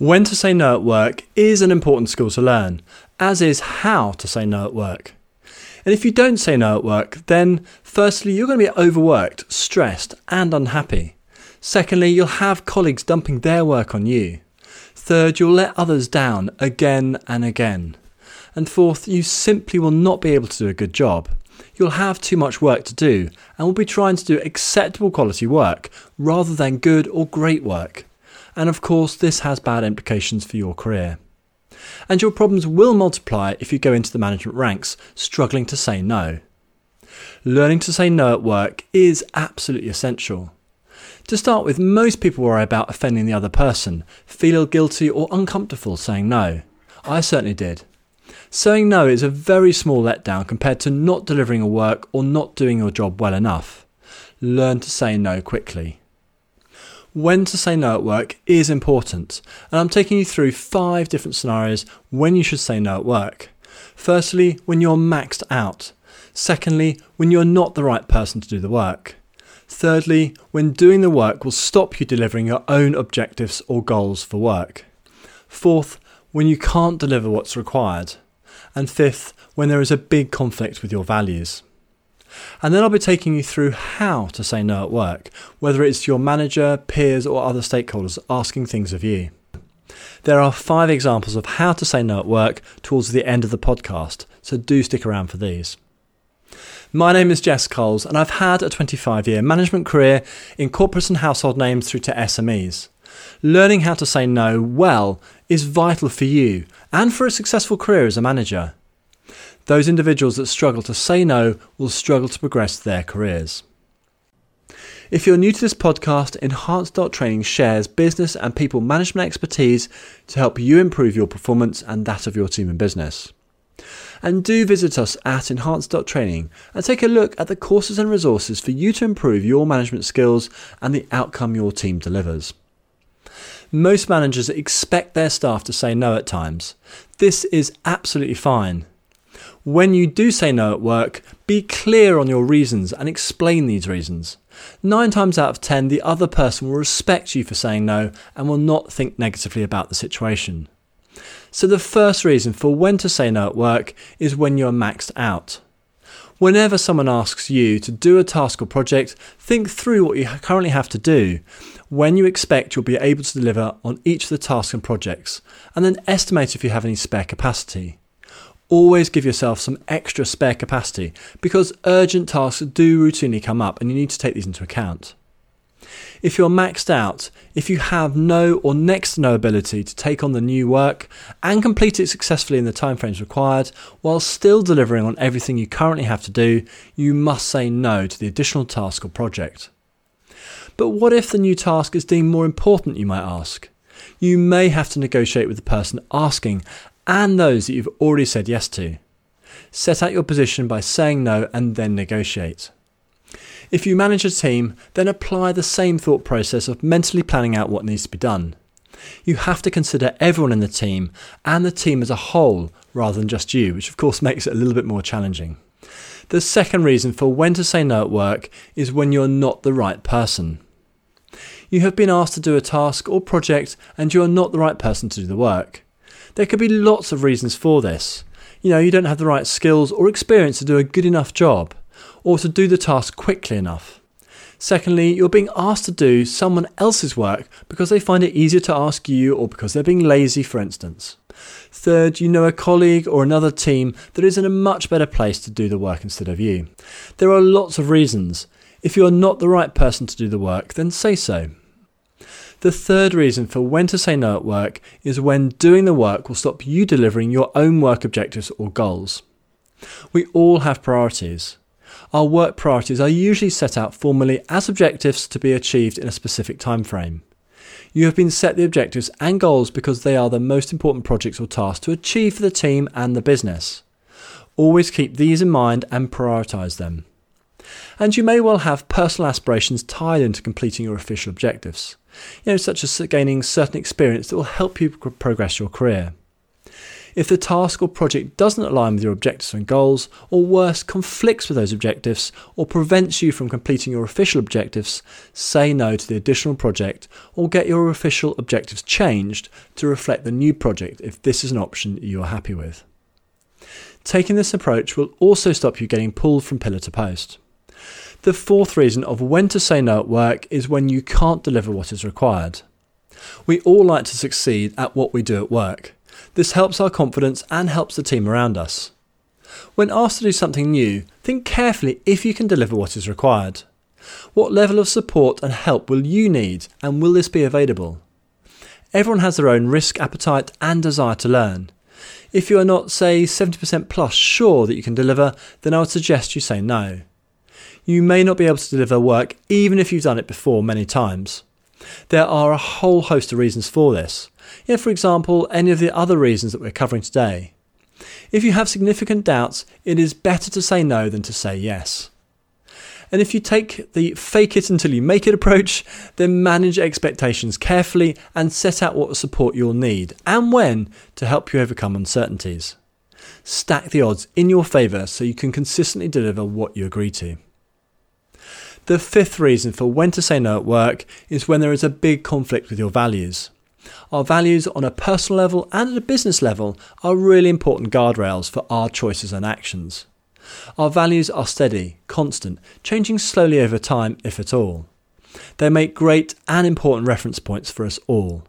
When to say no at work is an important skill to learn, as is how to say no at work. And if you don't say no at work, then firstly, you're going to be overworked, stressed, and unhappy. Secondly, you'll have colleagues dumping their work on you. Third, you'll let others down again and again. And fourth, you simply will not be able to do a good job. You'll have too much work to do and will be trying to do acceptable quality work rather than good or great work and of course, this has bad implications for your career. And your problems will multiply if you go into the management ranks, struggling to say no. Learning to say no at work is absolutely essential. To start with, most people worry about offending the other person, feel guilty or uncomfortable saying no. I certainly did. Saying no is a very small letdown compared to not delivering a work or not doing your job well enough. Learn to say no quickly when to say no at work is important, and I'm taking you through five different scenarios when you should say no at work. Firstly, when you're maxed out. Secondly, when you're not the right person to do the work. Thirdly, when doing the work will stop you delivering your own objectives or goals for work. Fourth, when you can't deliver what's required. And fifth, when there is a big conflict with your values. And then I'll be taking you through how to say no at work, whether it's your manager, peers, or other stakeholders asking things of you. There are five examples of how to say no at work towards the end of the podcast, so do stick around for these. My name is Jess Coles, and I've had a 25 year management career in corporates and household names through to SMEs. Learning how to say no well is vital for you and for a successful career as a manager those individuals that struggle to say no will struggle to progress their careers. If you're new to this podcast, Enhance Training shares business and people management expertise to help you improve your performance and that of your team and business. And do visit us at Enhance Training and take a look at the courses and resources for you to improve your management skills and the outcome your team delivers. Most managers expect their staff to say no at times. This is absolutely fine. When you do say no at work, be clear on your reasons and explain these reasons. Nine times out of ten, the other person will respect you for saying no and will not think negatively about the situation. So, the first reason for when to say no at work is when you're maxed out. Whenever someone asks you to do a task or project, think through what you currently have to do, when you expect you'll be able to deliver on each of the tasks and projects, and then estimate if you have any spare capacity always give yourself some extra spare capacity because urgent tasks do routinely come up and you need to take these into account. If you're maxed out, if you have no or next to no ability to take on the new work and complete it successfully in the timeframes required, while still delivering on everything you currently have to do, you must say no to the additional task or project. But what if the new task is deemed more important, you might ask? You may have to negotiate with the person asking and those that you've already said yes to. Set out your position by saying no and then negotiate. If you manage a team, then apply the same thought process of mentally planning out what needs to be done. You have to consider everyone in the team and the team as a whole rather than just you, which of course makes it a little bit more challenging. The second reason for when to say no at work is when you're not the right person. You have been asked to do a task or project and you are not the right person to do the work. There could be lots of reasons for this. You know, you don't have the right skills or experience to do a good enough job, or to do the task quickly enough. Secondly, you're being asked to do someone else's work because they find it easier to ask you or because they're being lazy, for instance. Third, you know a colleague or another team that is in a much better place to do the work instead of you. There are lots of reasons. If you are not the right person to do the work, then say so. The third reason for when to say no at work is when doing the work will stop you delivering your own work objectives or goals. We all have priorities. Our work priorities are usually set out formally as objectives to be achieved in a specific time frame. You have been set the objectives and goals because they are the most important projects or tasks to achieve for the team and the business. Always keep these in mind and prioritise them. And you may well have personal aspirations tied into completing your official objectives you know, such as gaining certain experience that will help you progress your career. If the task or project doesn't align with your objectives and goals, or worse, conflicts with those objectives, or prevents you from completing your official objectives, say no to the additional project or get your official objectives changed to reflect the new project if this is an option you are happy with. Taking this approach will also stop you getting pulled from pillar to post. The fourth reason of when to say no at work is when you can't deliver what is required. We all like to succeed at what we do at work. This helps our confidence and helps the team around us. When asked to do something new, think carefully if you can deliver what is required. What level of support and help will you need, and will this be available? Everyone has their own risk appetite and desire to learn. If you are not, say, 70% plus sure that you can deliver, then I would suggest you say no. You may not be able to deliver work even if you've done it before many times. There are a whole host of reasons for this. Yeah, for example, any of the other reasons that we're covering today. If you have significant doubts, it is better to say no than to say yes. And if you take the fake it until you make it approach, then manage expectations carefully and set out what support you'll need and when to help you overcome uncertainties. Stack the odds in your favour so you can consistently deliver what you agree to. The fifth reason for when to say no at work is when there is a big conflict with your values. Our values on a personal level and at a business level are really important guardrails for our choices and actions. Our values are steady, constant, changing slowly over time, if at all. They make great and important reference points for us all.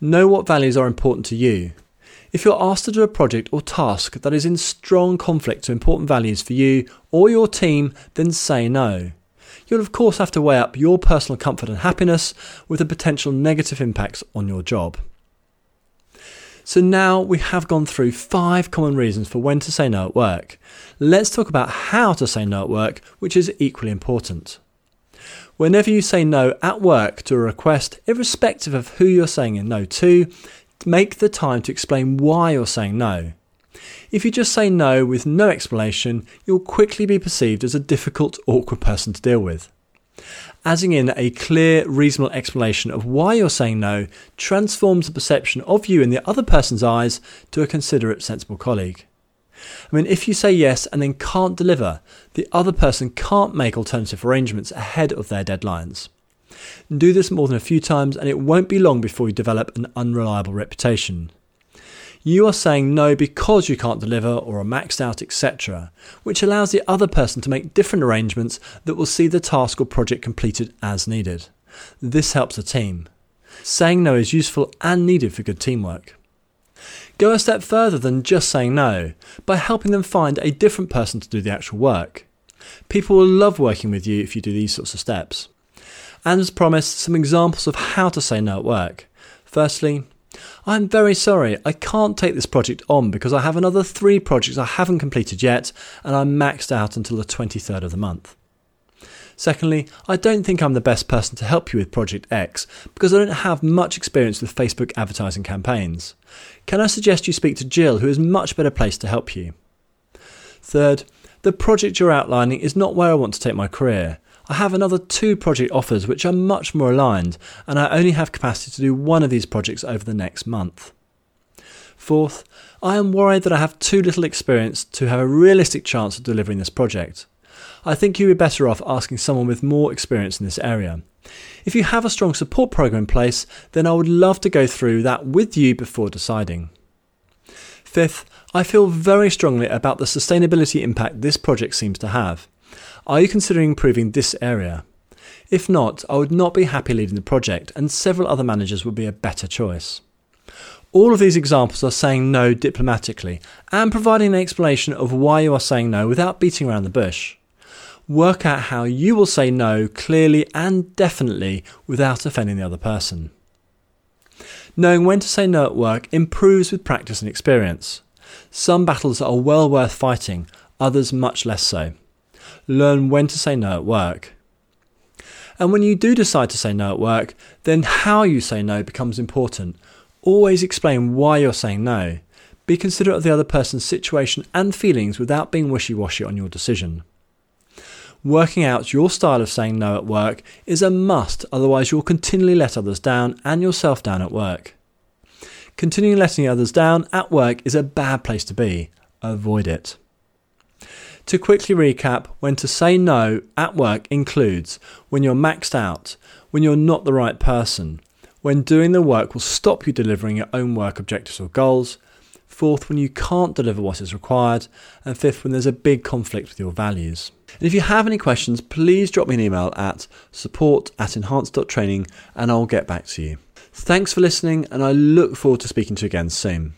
Know what values are important to you. If you're asked to do a project or task that is in strong conflict to important values for you or your team, then say no. You'll of course have to weigh up your personal comfort and happiness with the potential negative impacts on your job. So now we have gone through five common reasons for when to say no at work. Let's talk about how to say no at work, which is equally important. Whenever you say no at work to a request, irrespective of who you're saying no to, make the time to explain why you're saying no. If you just say no with no explanation, you'll quickly be perceived as a difficult, awkward person to deal with. Adding in a clear, reasonable explanation of why you're saying no transforms the perception of you in the other person's eyes to a considerate, sensible colleague. I mean, if you say yes and then can't deliver, the other person can't make alternative arrangements ahead of their deadlines. Do this more than a few times, and it won't be long before you develop an unreliable reputation. You are saying no because you can't deliver or are maxed out, etc., which allows the other person to make different arrangements that will see the task or project completed as needed. This helps the team. Saying no is useful and needed for good teamwork. Go a step further than just saying no by helping them find a different person to do the actual work. People will love working with you if you do these sorts of steps. And as promised, some examples of how to say no at work. Firstly, I'm very sorry, I can't take this project on because I have another three projects I haven't completed yet and I'm maxed out until the 23rd of the month. Secondly, I don't think I'm the best person to help you with Project X because I don't have much experience with Facebook advertising campaigns. Can I suggest you speak to Jill, who is much better placed to help you? Third, the project you're outlining is not where I want to take my career. I have another two project offers which are much more aligned, and I only have capacity to do one of these projects over the next month. Fourth, I am worried that I have too little experience to have a realistic chance of delivering this project. I think you would be better off asking someone with more experience in this area. If you have a strong support program in place, then I would love to go through that with you before deciding. Fifth, I feel very strongly about the sustainability impact this project seems to have. Are you considering improving this area? If not, I would not be happy leading the project, and several other managers would be a better choice. All of these examples are saying no diplomatically and providing an explanation of why you are saying no without beating around the bush. Work out how you will say no clearly and definitely without offending the other person. Knowing when to say no at work improves with practice and experience. Some battles are well worth fighting, others much less so learn when to say no at work. And when you do decide to say no at work, then how you say no becomes important. Always explain why you're saying no. Be considerate of the other person's situation and feelings without being wishy washy on your decision. Working out your style of saying no at work is a must, otherwise, you'll continually let others down and yourself down at work. Continuing letting others down at work is a bad place to be. Avoid it. To quickly recap, when to say no at work includes when you're maxed out, when you're not the right person, when doing the work will stop you delivering your own work objectives or goals, fourth, when you can't deliver what is required, and fifth, when there's a big conflict with your values. And if you have any questions, please drop me an email at support at enhance.training and I'll get back to you. Thanks for listening, and I look forward to speaking to you again soon.